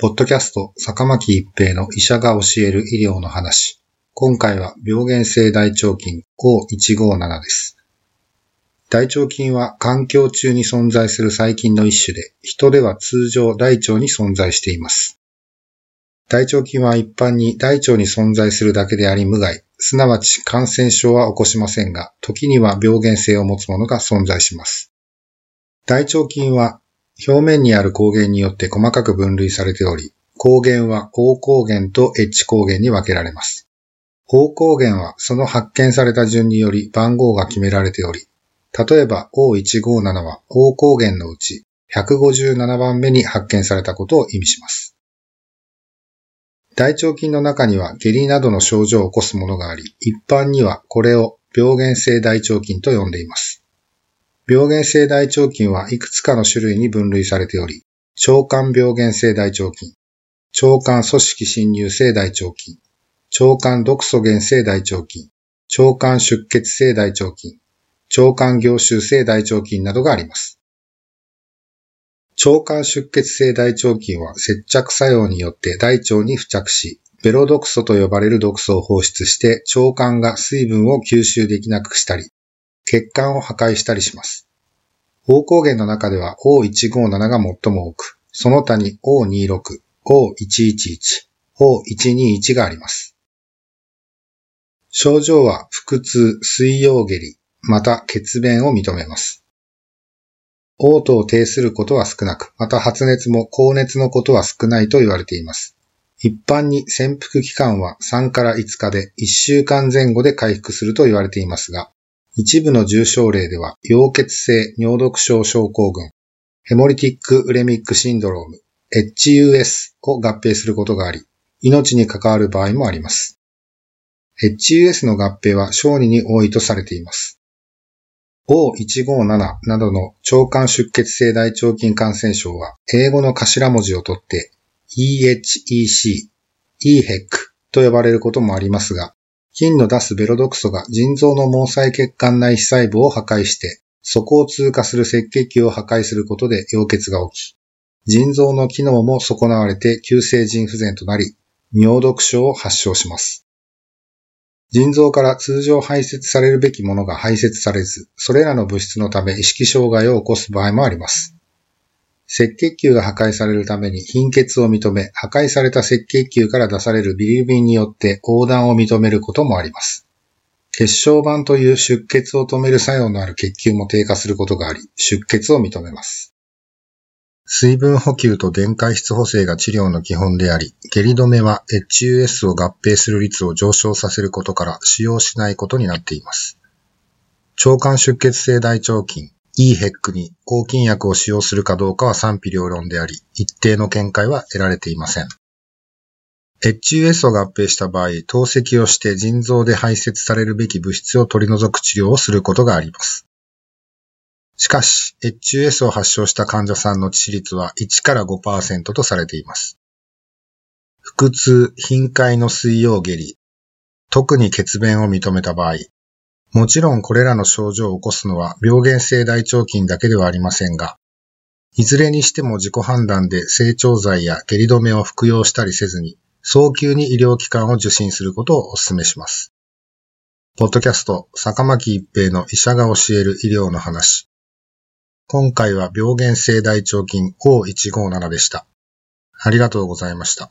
ポッドキャスト、坂巻一平の医者が教える医療の話。今回は病原性大腸菌 O157 です。大腸菌は環境中に存在する細菌の一種で、人では通常大腸に存在しています。大腸菌は一般に大腸に存在するだけであり無害、すなわち感染症は起こしませんが、時には病原性を持つものが存在します。大腸菌は表面にある抗原によって細かく分類されており、抗原は O 抗原と H 抗原に分けられます。O 抗原はその発見された順により番号が決められており、例えば O157 は O 抗原のうち157番目に発見されたことを意味します。大腸菌の中には下痢などの症状を起こすものがあり、一般にはこれを病原性大腸菌と呼んでいます。病原性大腸菌はいくつかの種類に分類されており、腸管病原性大腸菌、腸管組織侵入性大腸菌、腸管毒素原性大腸菌、腸管出血性大腸菌、腸管凝集性大腸菌などがあります。腸管出血性大腸菌は接着作用によって大腸に付着し、ベロ毒素と呼ばれる毒素を放出して腸管が水分を吸収できなくしたり、血管を破壊したりします。O 抗原の中では O157 が最も多く、その他に O26、O111、O121 があります。症状は腹痛、水溶下痢、また血便を認めます。嘔吐を呈することは少なく、また発熱も高熱のことは少ないと言われています。一般に潜伏期間は3から5日で1週間前後で回復すると言われていますが、一部の重症例では、溶血性尿毒症症候群、ヘモリティックウレミックシンドローム、HUS を合併することがあり、命に関わる場合もあります。HUS の合併は小児に多いとされています。O157 などの腸管出血性大腸菌感染症は、英語の頭文字を取って EHEC、EHEC と呼ばれることもありますが、菌の出すベロ毒素が腎臓の毛細血管内皮細胞を破壊して、そこを通過する赤血球を破壊することで溶血が起き、腎臓の機能も損なわれて急性腎不全となり、尿毒症を発症します。腎臓から通常排泄されるべきものが排泄されず、それらの物質のため意識障害を起こす場合もあります。赤血球が破壊されるために貧血を認め、破壊された赤血球から出されるビリルビンによって横断を認めることもあります。血小板という出血を止める作用のある血球も低下することがあり、出血を認めます。水分補給と電解質補正が治療の基本であり、下痢止めは HUS を合併する率を上昇させることから使用しないことになっています。腸管出血性大腸菌 EHEC に抗菌薬を使用するかどうかは賛否両論であり、一定の見解は得られていません。HUS を合併した場合、透析をして腎臓で排泄されるべき物質を取り除く治療をすることがあります。しかし、HUS を発症した患者さんの致死率は1から5%とされています。腹痛、頻回の水溶下痢、特に血便を認めた場合、もちろんこれらの症状を起こすのは病原性大腸菌だけではありませんが、いずれにしても自己判断で成長剤や下痢止めを服用したりせずに、早急に医療機関を受診することをお勧めします。ポッドキャスト、坂巻一平の医者が教える医療の話。今回は病原性大腸菌 O157 でした。ありがとうございました。